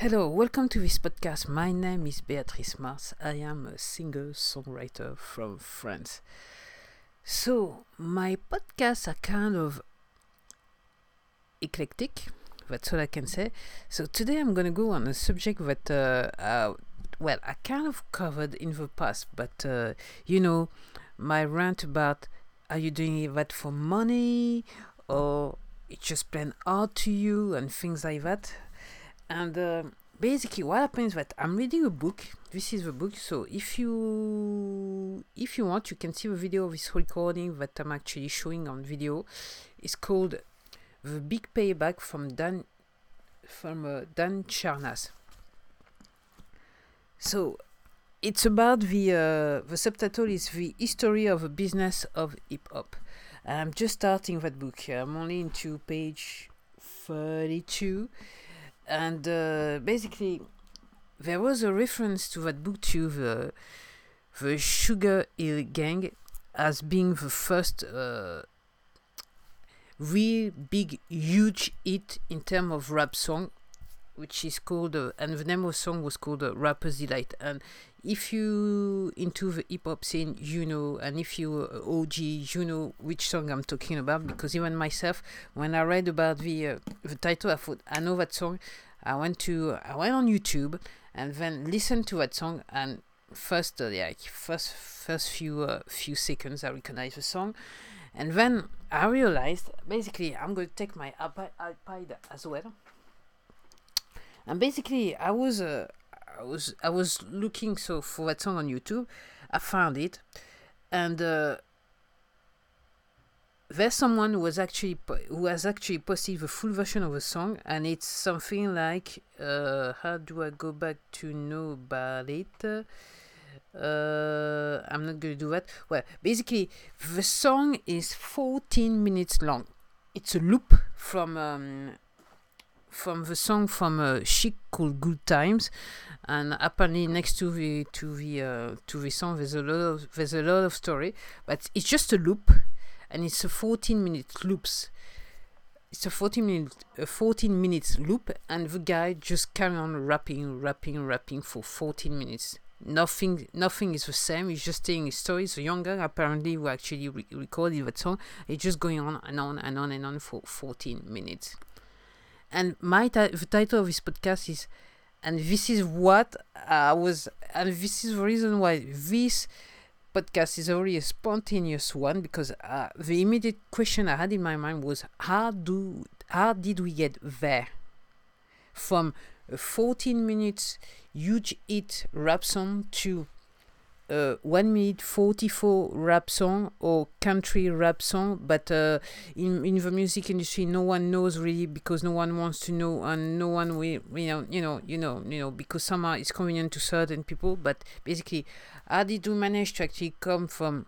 Hello, welcome to this podcast. My name is Beatrice Mars. I am a singer songwriter from France. So, my podcasts are kind of eclectic, that's all I can say. So, today I'm going to go on a subject that, uh, uh, well, I kind of covered in the past, but uh, you know, my rant about are you doing that for money or it's just plain art to you and things like that and uh, basically what happens that i'm reading a book. This is the book. So if you if you want you can see the video of this recording that i'm actually showing on video. It's called the big payback from dan from uh, dan charnas so it's about the uh, the subtitle is the history of the business of hip hop. I'm just starting that book. I'm only into page thirty-two, and uh, basically there was a reference to that book to the the Sugar Hill Gang as being the first uh, real big huge hit in terms of rap song which is called uh, and the name of the song was called uh, Rapper's Delight. And if you into the hip hop scene you know and if you uh, OG you know which song I'm talking about because even myself when I read about the uh, the title I thought I know that song. I went to I went on YouTube and then listened to that song and first uh, like first first few uh, few seconds I recognized the song. And then I realized basically I'm going to take my iPad, as well and basically I was uh, I was I was looking so for that song on YouTube. I found it, and uh, there's someone who was actually who has actually posted the full version of the song, and it's something like uh, how do I go back to know about it? Uh, I'm not gonna do that. Well, basically, the song is 14 minutes long. It's a loop from um, from the song from a Chic called "Good Times," and apparently next to the to the uh, to the song there's a lot of there's a lot of story, but it's just a loop, and it's a 14 minute loops. It's a 14 minute a 14 minutes loop, and the guy just carry on rapping, rapping, rapping for 14 minutes. Nothing, nothing is the same. He's just telling his story. So younger apparently who actually re- recorded that song. It's just going on and on and on and on for 14 minutes. And my title of this podcast is, and this is what I was, and this is the reason why this podcast is already a spontaneous one because uh, the immediate question I had in my mind was how do how did we get there? From a 14 minutes huge hit rap song to uh, 1 minute 44 rap song or country rap song but uh, in, in the music industry no one knows really because no one wants to know and no one will you know you know you know you know because somehow it's convenient to certain people. But basically how did we manage to actually come from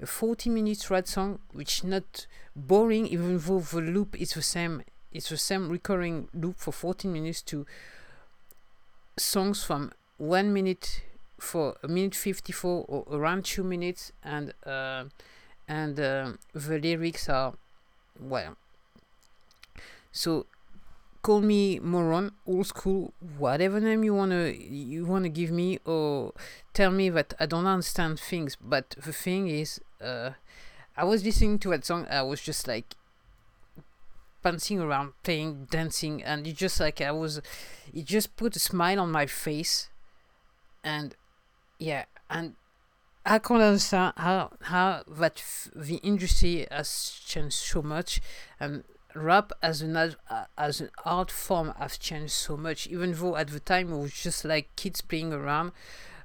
a 40 minutes rap song which not boring even though the loop is the same it's the same recurring loop for 14 minutes to songs from 1 minute for a minute 54 or around 2 minutes and uh, and uh, the lyrics are well so call me moron old school whatever name you want to you want to give me or tell me that i don't understand things but the thing is uh, i was listening to that song i was just like bouncing around playing dancing and it just like i was it just put a smile on my face and yeah and i can't understand how how that f- the industry has changed so much and rap as an uh, as an art form has changed so much. Even though at the time it was just like kids playing around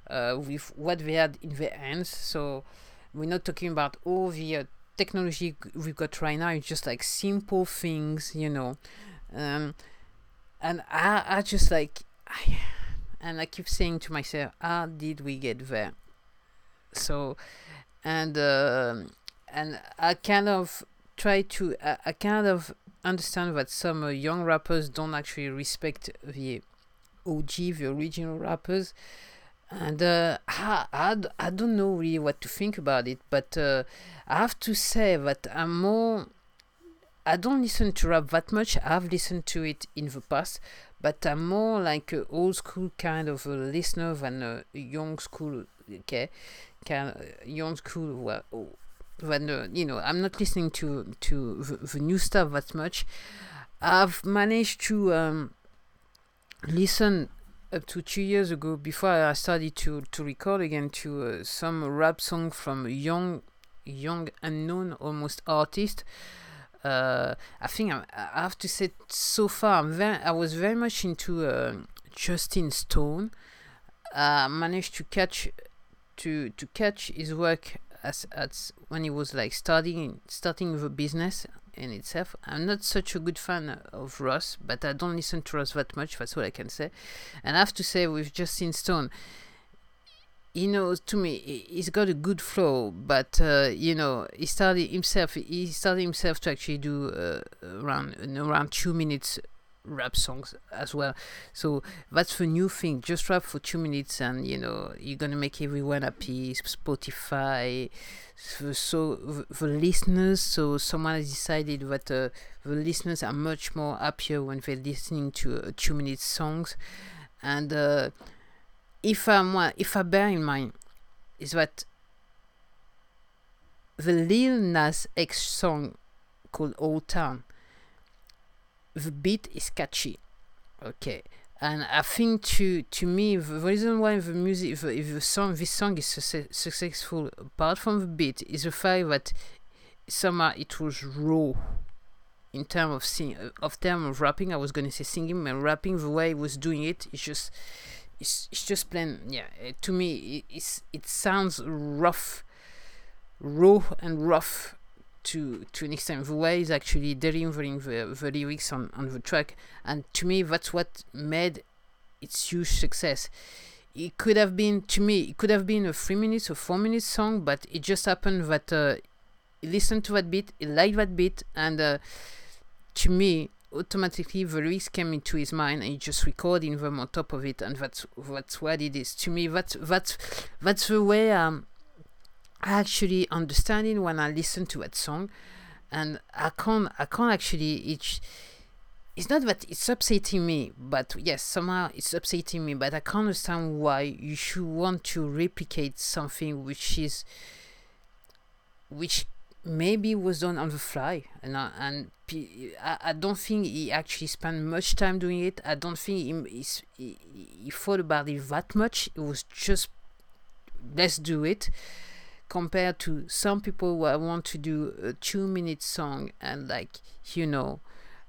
uh, with what they had in their hands. So we're not talking about all the uh, technology we've got right now. It's just like simple things you know. Um, and i i just like I, and I keep saying to myself, how did we get there? So, and uh, and I kind of try to I, I kind of understand that some uh, young rappers don't actually respect the OG, the original rappers, and uh, I, I, I don't know really what to think about it, but uh, I have to say that I'm more I don't listen to rap that much. I've listened to it in the past, but I'm more like an old school kind of a listener than a young school. Okay, kind of young school. Well, than uh, you know, I'm not listening to to the, the new stuff that much. I've managed to um, listen up to two years ago before I started to to record again to uh, some rap song from young young unknown almost artist uh, I think I'm, i have to say so far I'm very, I was very much into uh, Justin Stone. I managed to catch to to catch his work as as when he was like starting starting the business in itself. I'm not such a good fan of Ross, but I don't listen to Ross that much. That's what I can say. And I have to say with Justin Stone, you know, to me, he's got a good flow, but uh, you know, he started himself. He started himself to actually do uh, around around two minutes rap songs as well. So that's the new thing. Just rap for two minutes, and you know, you're gonna make everyone happy. Spotify, so the, listeners. So someone has decided that uh, the listeners are much more happier when they're listening to uh, two minute songs, and if I if I bear in mind is that the Lil Nas X song called Old Town, the beat is catchy, okay, and I think to to me the reason why the music the, the song this song is su- successful apart from the beat is the fact that somehow it was raw in terms of sing of term of rapping. I was gonna say singing and rapping the way he was doing it. It's just it's, it's just plain yeah to me it, it's it sounds rough raw and rough to to an extent. The way he's actually delivering the, the lyrics on, on the track and to me that's what made its huge success. It could have been to me it could have been a three minutes or four minutes song but it just happened that uh, he listened to that beat he liked that beat and uh, to me automatically the lyrics came into his mind and he just recording them on top of it and that's that's what it is. To me that's that's that's the way um actually understand it when I listen to that song. And I can't I can't actually it's it's not that it's upsetting me but yes somehow it's upsetting me but I can't understand why you should want to replicate something which is which maybe was done on the fly. And and I, I don't think he actually spent much time doing it. I don't think he, he, he thought about it that much. It was just let's do it. Compared to some people who want to do a two minute song and like you know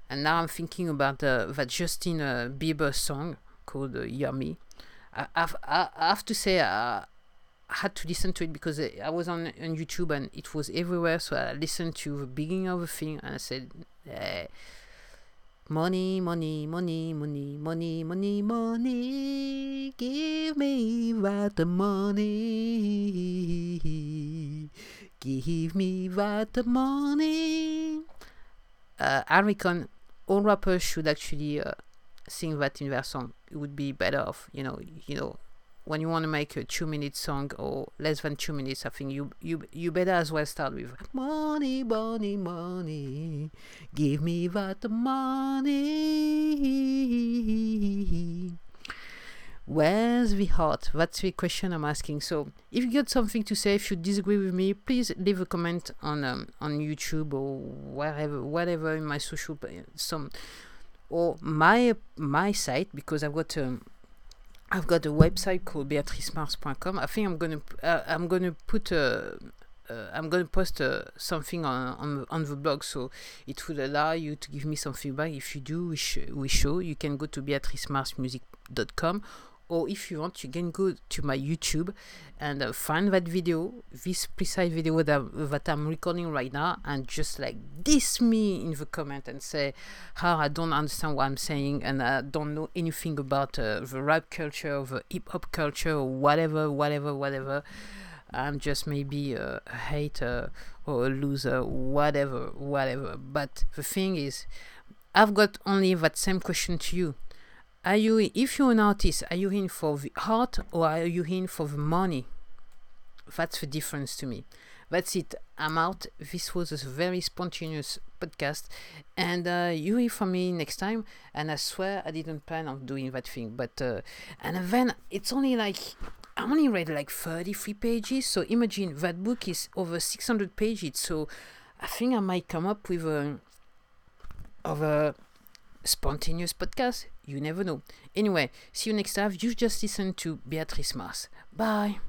and now i'm thinking about uh, that justin uh, bieber song called uh, yummy. I, I, I have to say uh, had to listen to it because I was on on YouTube and it was everywhere. So I listened to the beginning of the thing and I said, eh, "Money, money, money, money, money, money, money, give me that money, give me that money." Uh, I reckon all rappers should actually uh, sing that in their song. It would be better off, you know, you know when you want to make a two minute song or less than two minutes, I think you you you better as well start with money, money, money, give me that money. Where's the heart? That's the question I'm asking. So, if you got something to say, if you disagree with me, please leave a comment on um, on YouTube or wherever, whatever in my social some or my my site because I've got um, I've got a website called beatricemars.com. I think I'm gonna uh, I'm gonna put a uh, I'm gonna post uh, something on, on on the blog, so it will allow you to give me some feedback. If you do wish wish show, you can go to beatricemarsmusic.com or if you want you can go to my youtube and uh, find that video this precise video that, that i'm recording right now and just like diss me in the comment and say how i don't understand what i'm saying and i don't know anything about uh, the rap culture the hip-hop culture or whatever whatever whatever. I'm just maybe a hater or a loser whatever whatever. But the thing is i've got only that same question to you are you if you're an artist are you in for the art or are you in for the money that's the difference to me that's it. I'm out. This was a very spontaneous podcast, and uh, you hear from me next time. And I swear I didn't plan on doing that thing, but uh, and then it's only like I only read like 33 pages. So imagine that book is over 600 pages. So I think I might come up with a of a spontaneous podcast. You never know. Anyway, see you next time. You've just listen to Beatrice Mars. Bye.